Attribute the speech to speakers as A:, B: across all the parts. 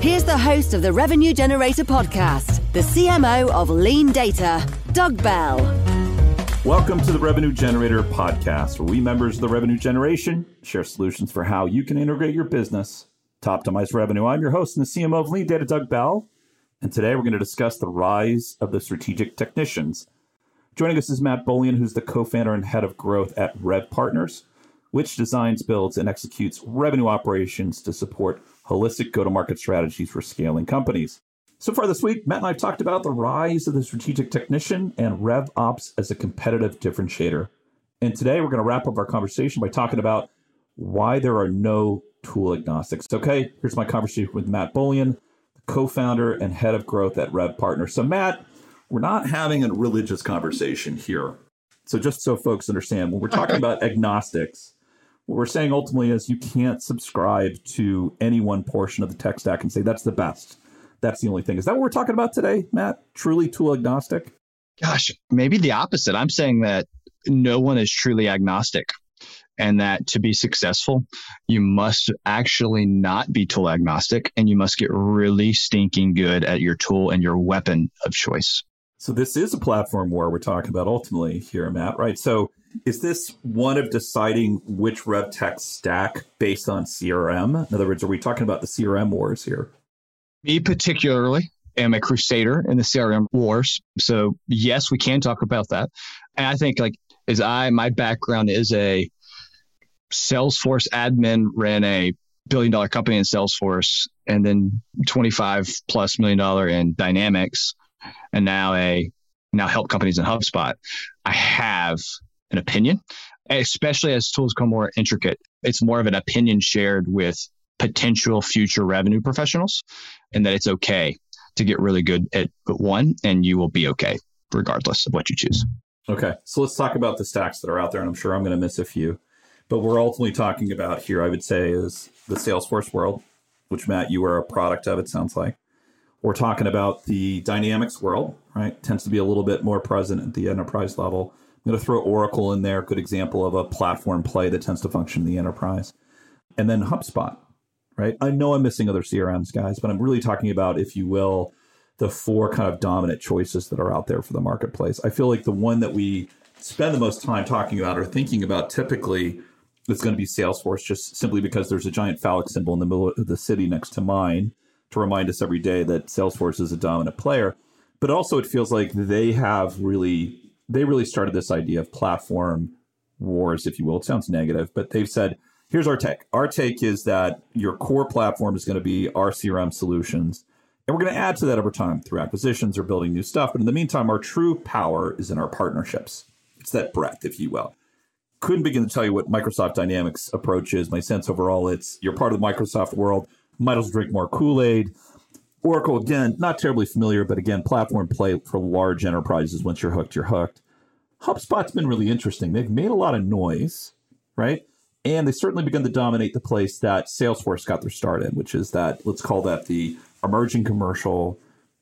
A: Here's the host of the Revenue Generator podcast, the CMO of Lean Data, Doug Bell.
B: Welcome to the Revenue Generator podcast, where we members of the revenue generation share solutions for how you can integrate your business to optimize revenue. I'm your host and the CMO of Lean Data, Doug Bell, and today we're going to discuss the rise of the strategic technicians. Joining us is Matt Bolian, who's the co-founder and head of growth at Rev Partners, which designs, builds, and executes revenue operations to support holistic go to market strategies for scaling companies. So far this week, Matt and I have talked about the rise of the strategic technician and RevOps as a competitive differentiator. And today we're going to wrap up our conversation by talking about why there are no tool agnostics. Okay, here's my conversation with Matt Bolian, co founder and head of growth at Rev Partners. So, Matt, we're not having a religious conversation here. So, just so folks understand, when we're talking about agnostics, what we're saying ultimately is you can't subscribe to any one portion of the tech stack and say that's the best. That's the only thing. Is that what we're talking about today, Matt? Truly tool agnostic?
C: Gosh, maybe the opposite. I'm saying that no one is truly agnostic and that to be successful, you must actually not be tool agnostic and you must get really stinking good at your tool and your weapon of choice.
B: So this is a platform war we're talking about ultimately here, Matt, right? So is this one of deciding which RevTech stack based on CRM? In other words, are we talking about the CRM wars here?
C: Me particularly am a crusader in the CRM wars. So yes, we can talk about that. And I think like as I my background is a Salesforce admin, ran a billion dollar company in Salesforce and then 25 plus million dollar in Dynamics and now a now help companies in HubSpot. I have an opinion, especially as tools become more intricate. It's more of an opinion shared with potential future revenue professionals, and that it's okay to get really good at one, and you will be okay regardless of what you choose.
B: Okay, so let's talk about the stacks that are out there, and I'm sure I'm going to miss a few. But we're ultimately talking about here, I would say, is the Salesforce world, which Matt, you are a product of, it sounds like. We're talking about the Dynamics world, right? Tends to be a little bit more present at the enterprise level. I'm going to throw Oracle in there, good example of a platform play that tends to function in the enterprise. And then HubSpot, right? I know I'm missing other CRMs, guys, but I'm really talking about, if you will, the four kind of dominant choices that are out there for the marketplace. I feel like the one that we spend the most time talking about or thinking about typically is going to be Salesforce, just simply because there's a giant phallic symbol in the middle of the city next to mine to remind us every day that Salesforce is a dominant player. But also, it feels like they have really they really started this idea of platform wars, if you will. It sounds negative, but they've said, here's our take. Our take is that your core platform is going to be our CRM solutions. And we're going to add to that over time through acquisitions or building new stuff. But in the meantime, our true power is in our partnerships. It's that breadth, if you will. Couldn't begin to tell you what Microsoft Dynamics approach is. My sense overall, it's you're part of the Microsoft world. Might as well drink more Kool Aid. Oracle, again, not terribly familiar, but again, platform play for large enterprises. Once you're hooked, you're hooked. HubSpot's been really interesting. They've made a lot of noise, right? And they certainly begun to dominate the place that Salesforce got their start in, which is that, let's call that the emerging commercial,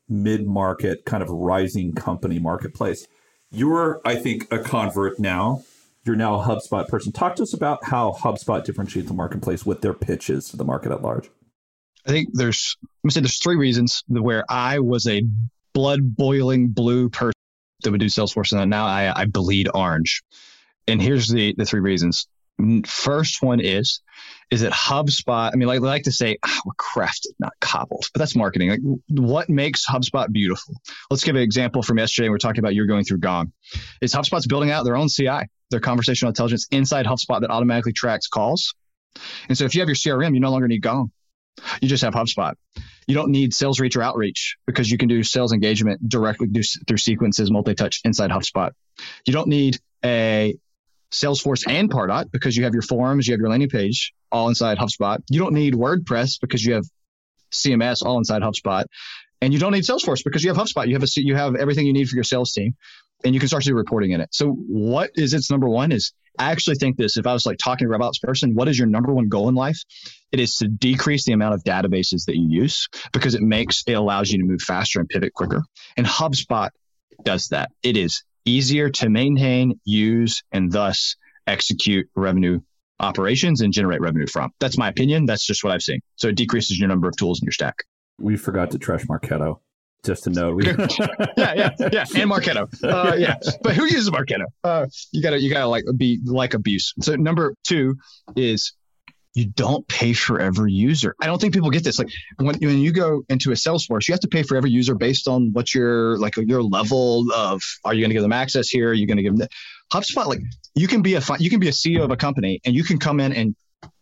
B: mid market, kind of rising company marketplace. You're, I think, a convert now. You're now a HubSpot person. Talk to us about how HubSpot differentiates the marketplace, what their pitch is to the market at large.
C: I think there's let me say there's three reasons where I was a blood boiling blue person that would do Salesforce, and now I, I bleed orange. And here's the the three reasons. First one is is that HubSpot. I mean, like I like to say, ah, we're crafted, not cobbled, but that's marketing. Like, what makes HubSpot beautiful? Let's give an example from yesterday. We we're talking about you're going through Gong. Is HubSpot's building out their own CI, their conversational intelligence inside HubSpot that automatically tracks calls. And so if you have your CRM, you no longer need Gong You just have HubSpot. You don't need sales reach or outreach because you can do sales engagement directly through sequences, multi-touch inside HubSpot. You don't need a Salesforce and Pardot because you have your forums, you have your landing page all inside HubSpot. You don't need WordPress because you have CMS all inside HubSpot. And you don't need Salesforce because you have HubSpot. You have a, you have everything you need for your sales team and you can start to do reporting in it. So what is its number one is I actually think this, if I was like talking to a this person, what is your number one goal in life? It is to decrease the amount of databases that you use because it makes, it allows you to move faster and pivot quicker. And HubSpot does that. It is easier to maintain, use, and thus execute revenue operations and generate revenue from. That's my opinion. That's just what I've seen. So it decreases your number of tools in your stack.
B: We forgot to trash Marketo. Just to note,
C: yeah, yeah, yeah, and Marketo, uh, yeah. But who uses Marketo? Uh, you gotta, you gotta like be like abuse. So number two is you don't pay for every user. I don't think people get this. Like when, when you go into a Salesforce, you have to pay for every user based on what your like your level of. Are you going to give them access here? Are you going to give them HubSpot? Like you can be a you can be a CEO of a company and you can come in and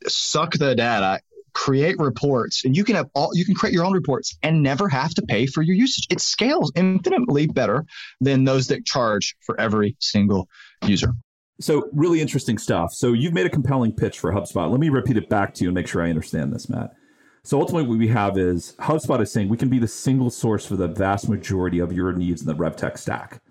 C: suck the data create reports and you can have all you can create your own reports and never have to pay for your usage it scales infinitely better than those that charge for every single user
B: so really interesting stuff. So you've made a compelling pitch for HubSpot. Let me repeat it back to you and make sure I understand this, Matt. So ultimately, what we have is HubSpot is saying we can be the single source for the vast majority of your needs in the RevTech stack.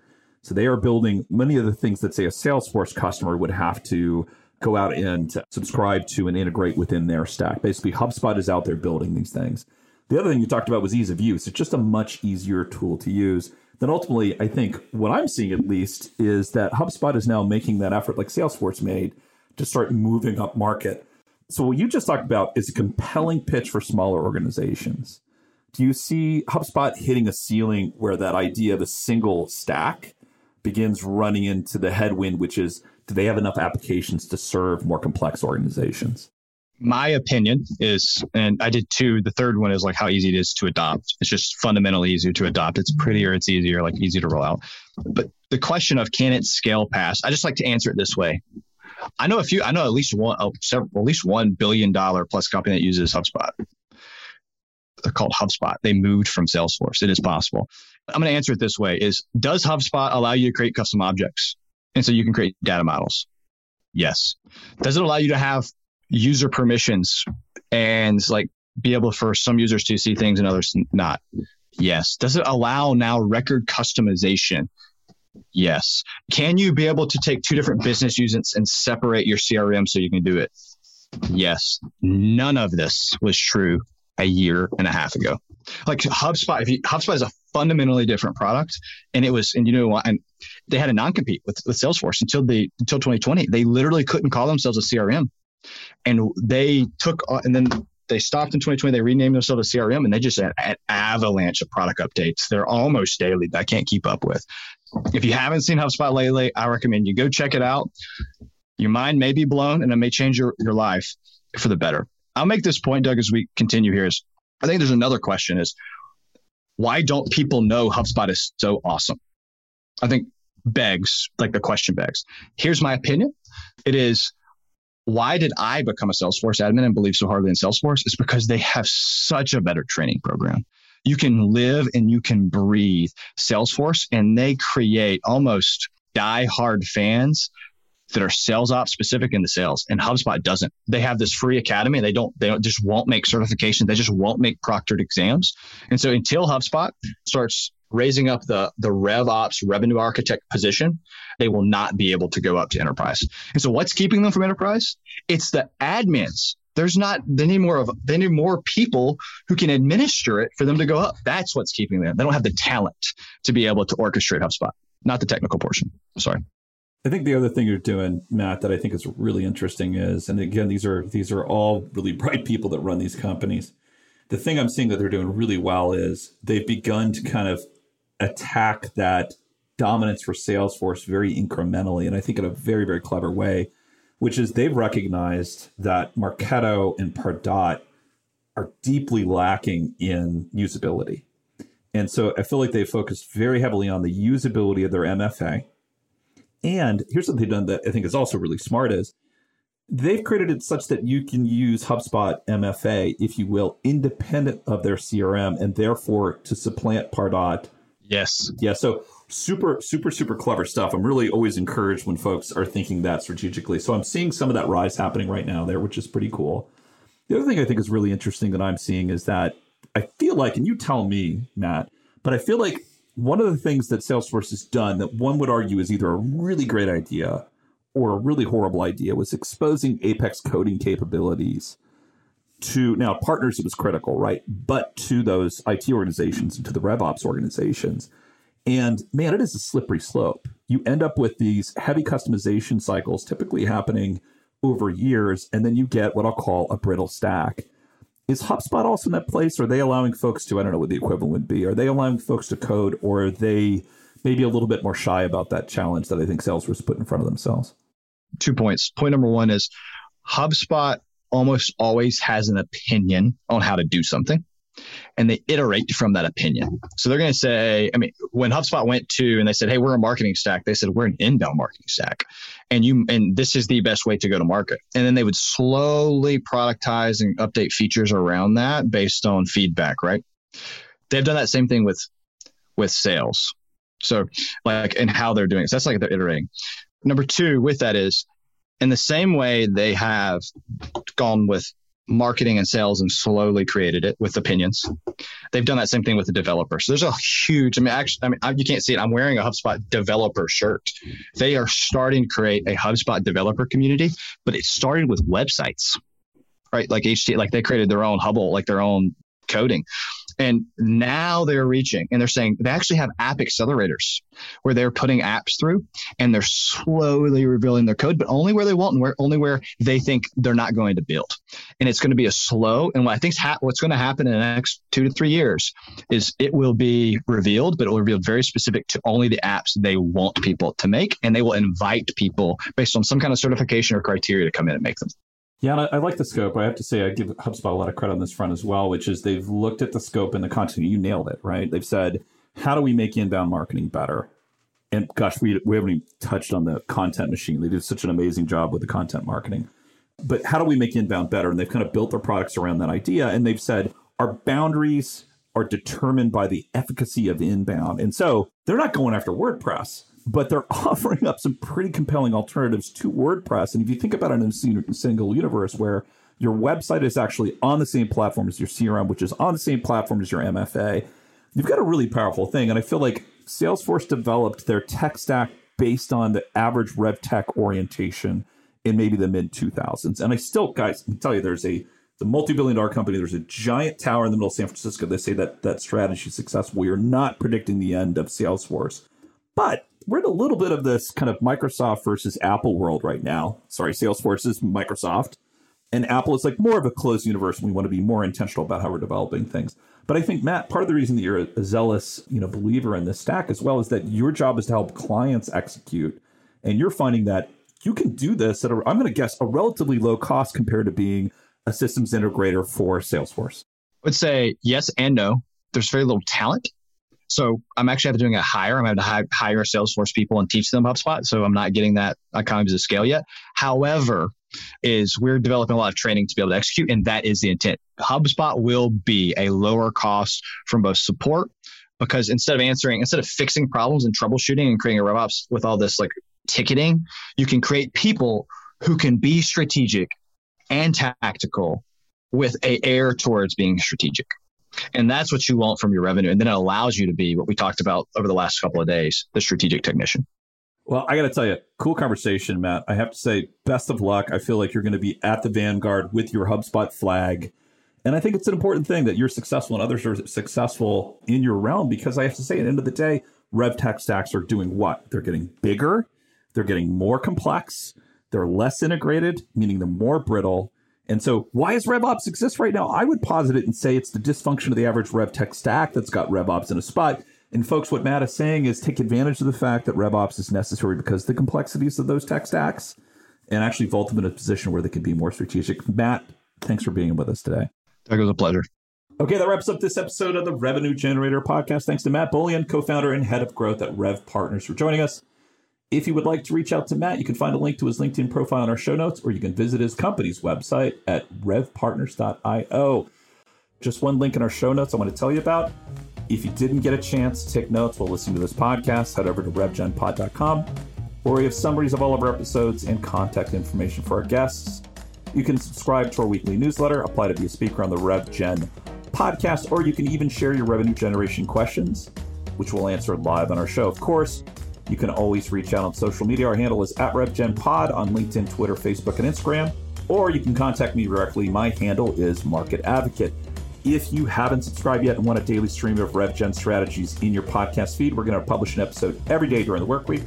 B: So they are building many of the things that say a Salesforce customer would have to go out and subscribe to and integrate within their stack. Basically, HubSpot is out there building these things. The other thing you talked about was ease of use. It's just a much easier tool to use then ultimately, I think what I'm seeing at least is that HubSpot is now making that effort, like Salesforce made, to start moving up market. So, what you just talked about is a compelling pitch for smaller organizations. Do you see HubSpot hitting a ceiling where that idea of a single stack begins running into the headwind, which is do they have enough applications to serve more complex organizations?
C: my opinion is, and I did two. The third one is like how easy it is to adopt. It's just fundamentally easier to adopt. It's prettier. It's easier, like easy to roll out. But the question of can it scale past? I just like to answer it this way. I know a few. I know at least one, oh, several, at least one billion dollar plus company that uses HubSpot. They're called HubSpot. They moved from Salesforce. It is possible. I'm going to answer it this way: Is does HubSpot allow you to create custom objects, and so you can create data models? Yes. Does it allow you to have user permissions and like be able for some users to see things and others not? Yes. Does it allow now record customization? Yes. Can you be able to take two different business units and separate your CRM so you can do it? Yes. None of this was true a year and a half ago. Like HubSpot, if you, HubSpot is a fundamentally different product, and it was, and you know and they had a non compete with, with Salesforce until the until 2020. They literally couldn't call themselves a CRM and they took uh, and then they stopped in 2020 they renamed themselves a crm and they just had an avalanche of product updates. They're almost daily that i can't keep up with. If you haven't seen hubspot lately i recommend you go check it out. Your mind may be blown and it may change your, your life for the better. I'll make this point doug as we continue here is i think there's another question is why don't people know hubspot is so awesome i think begs like the question begs here's my opinion it is why did I become a Salesforce admin and believe so hardly in Salesforce? It's because they have such a better training program. You can live and you can breathe Salesforce, and they create almost die-hard fans that are sales ops specific into sales and HubSpot doesn't. They have this free academy. They don't, they don't just won't make certification. They just won't make proctored exams. And so until HubSpot starts raising up the the rev ops revenue architect position, they will not be able to go up to enterprise. And so what's keeping them from enterprise? It's the admins. There's not they need more of they need more people who can administer it for them to go up. That's what's keeping them. They don't have the talent to be able to orchestrate HubSpot, not the technical portion. Sorry.
B: I think the other thing you're doing, Matt, that I think is really interesting is, and again, these are these are all really bright people that run these companies. The thing I'm seeing that they're doing really well is they've begun to kind of attack that dominance for Salesforce very incrementally, and I think in a very, very clever way, which is they've recognized that Marketo and Pardot are deeply lacking in usability. And so I feel like they focused very heavily on the usability of their MFA. And here's what they've done that I think is also really smart is they've created it such that you can use HubSpot MFA, if you will, independent of their CRM and therefore to supplant Pardot.
C: Yes.
B: Yeah. So super, super, super clever stuff. I'm really always encouraged when folks are thinking that strategically. So I'm seeing some of that rise happening right now there, which is pretty cool. The other thing I think is really interesting that I'm seeing is that I feel like, and you tell me, Matt, but I feel like one of the things that Salesforce has done that one would argue is either a really great idea or a really horrible idea was exposing Apex coding capabilities to now partners it was critical, right? But to those IT organizations and to the RevOps organizations. And man, it is a slippery slope. You end up with these heavy customization cycles typically happening over years, and then you get what I'll call a brittle stack. Is HubSpot also in that place? Are they allowing folks to, I don't know what the equivalent would be, are they allowing folks to code, or are they maybe a little bit more shy about that challenge that I think Salesforce put in front of themselves?
C: two points. Point number one is HubSpot almost always has an opinion on how to do something and they iterate from that opinion. So they're going to say, I mean, when HubSpot went to and they said, "Hey, we're a marketing stack," they said, "We're an inbound marketing stack," and you and this is the best way to go to market. And then they would slowly productize and update features around that based on feedback. Right? They've done that same thing with with sales. So like and how they're doing it. So that's like they're iterating number two with that is in the same way they have gone with marketing and sales and slowly created it with opinions. They've done that same thing with the developer. So there's a huge, I mean, actually, I mean, I, you can't see it. I'm wearing a HubSpot developer shirt. They are starting to create a HubSpot developer community, but it started with websites, right? Like HT, like they created their own HubL, like their own coding. And now they're reaching and they're saying they actually have app accelerators where they're putting apps through and they're slowly revealing their code, but only where they want and where only where they think they're not going to build. And it's going to be a slow. And what I think ha- what's going to happen in the next two to three years is it will be revealed, but it will be very specific to only the apps they want people to make. And they will invite people based on some kind of certification or criteria to come in and make them.
B: Yeah, I, I, like the scope. I have to say, I give HubSpot a lot of credit on this front as well, which is they've looked at the scope and the content. You nailed it, right? They've said, how do we make inbound marketing better? And gosh, we, we haven't even touched on the content machine. They did such an amazing job with the content marketing. But how do we make inbound better? And they've kind of built their products around that idea. And they've said, our boundaries are determined by the efficacy of inbound. And so they're not going after WordPress but they're offering up some pretty compelling alternatives to WordPress. And if you think about it in a single universe where your website is actually on the same platform as your CRM, which is on the same platform as your MFA, you've got a really powerful thing. And I feel like Salesforce developed their tech stack based on the average rev tech orientation in maybe the mid 2000s. And I still, guys, I can tell you there's a the multi-billion dollar company. There's a giant tower in the middle of San Francisco. They say that that strategy is successful. We are not predicting the end of Salesforce, but we're in a little bit of this kind of Microsoft versus Apple world right now. Sorry, Salesforce is Microsoft, and Apple is like more of a closed universe. And we want to be more intentional about how we're developing things. But I think Matt, part of the reason that you're a zealous, you know, believer in this stack as well is that your job is to help clients execute, and you're finding that you can do this at a, I'm going to guess a relatively low cost compared to being a systems integrator for Salesforce.
C: I would say yes and no. There's very little talent so I'm actually doing a hire. I'm having to hire Salesforce people and teach them HubSpot. So I'm not getting that economies of scale yet. However, is we're developing a lot of training to be able to execute, and that is the intent. HubSpot will be a lower cost from both support because instead of answering, instead of fixing problems and troubleshooting and creating a RevOps with all this like ticketing, you can create people who can be strategic and tactical with a air towards being strategic. And that's what you want from your revenue. And then it allows you to be what we talked about over the last couple of days the strategic technician.
B: Well, I got to tell you, cool conversation, Matt. I have to say, best of luck. I feel like you're going to be at the vanguard with your HubSpot flag. And I think it's an important thing that you're successful and others are successful in your realm because I have to say, at the end of the day, Rev Tech stacks are doing what? They're getting bigger, they're getting more complex, they're less integrated, meaning they're more brittle, and so, why does RevOps exist right now? I would posit it and say it's the dysfunction of the average Rev Tech stack that's got RevOps in a spot. And folks, what Matt is saying is take advantage of the fact that RevOps is necessary because the complexities of those tech stacks and actually vault them in a position where they can be more strategic. Matt, thanks for being with us today.
C: It was a pleasure.
B: Okay, that wraps up this episode of the Revenue Generator podcast. Thanks to Matt Bolian, co founder and head of growth at Rev Partners, for joining us. If you would like to reach out to Matt, you can find a link to his LinkedIn profile in our show notes, or you can visit his company's website at revpartners.io. Just one link in our show notes I want to tell you about. If you didn't get a chance to take notes while listening to this podcast, head over to revgenpod.com, where we have summaries of all of our episodes and contact information for our guests. You can subscribe to our weekly newsletter, apply to be a speaker on the RevGen podcast, or you can even share your revenue generation questions, which we'll answer live on our show. Of course, you can always reach out on social media. Our handle is at RevGenPod on LinkedIn, Twitter, Facebook, and Instagram. Or you can contact me directly. My handle is Market Advocate. If you haven't subscribed yet and want a daily stream of RevGen strategies in your podcast feed, we're going to publish an episode every day during the work week.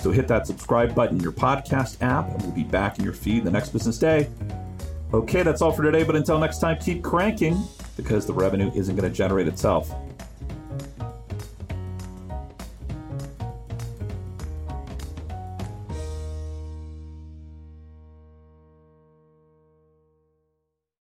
B: So hit that subscribe button in your podcast app, and we'll be back in your feed the next business day. Okay, that's all for today. But until next time, keep cranking because the revenue isn't going to generate itself.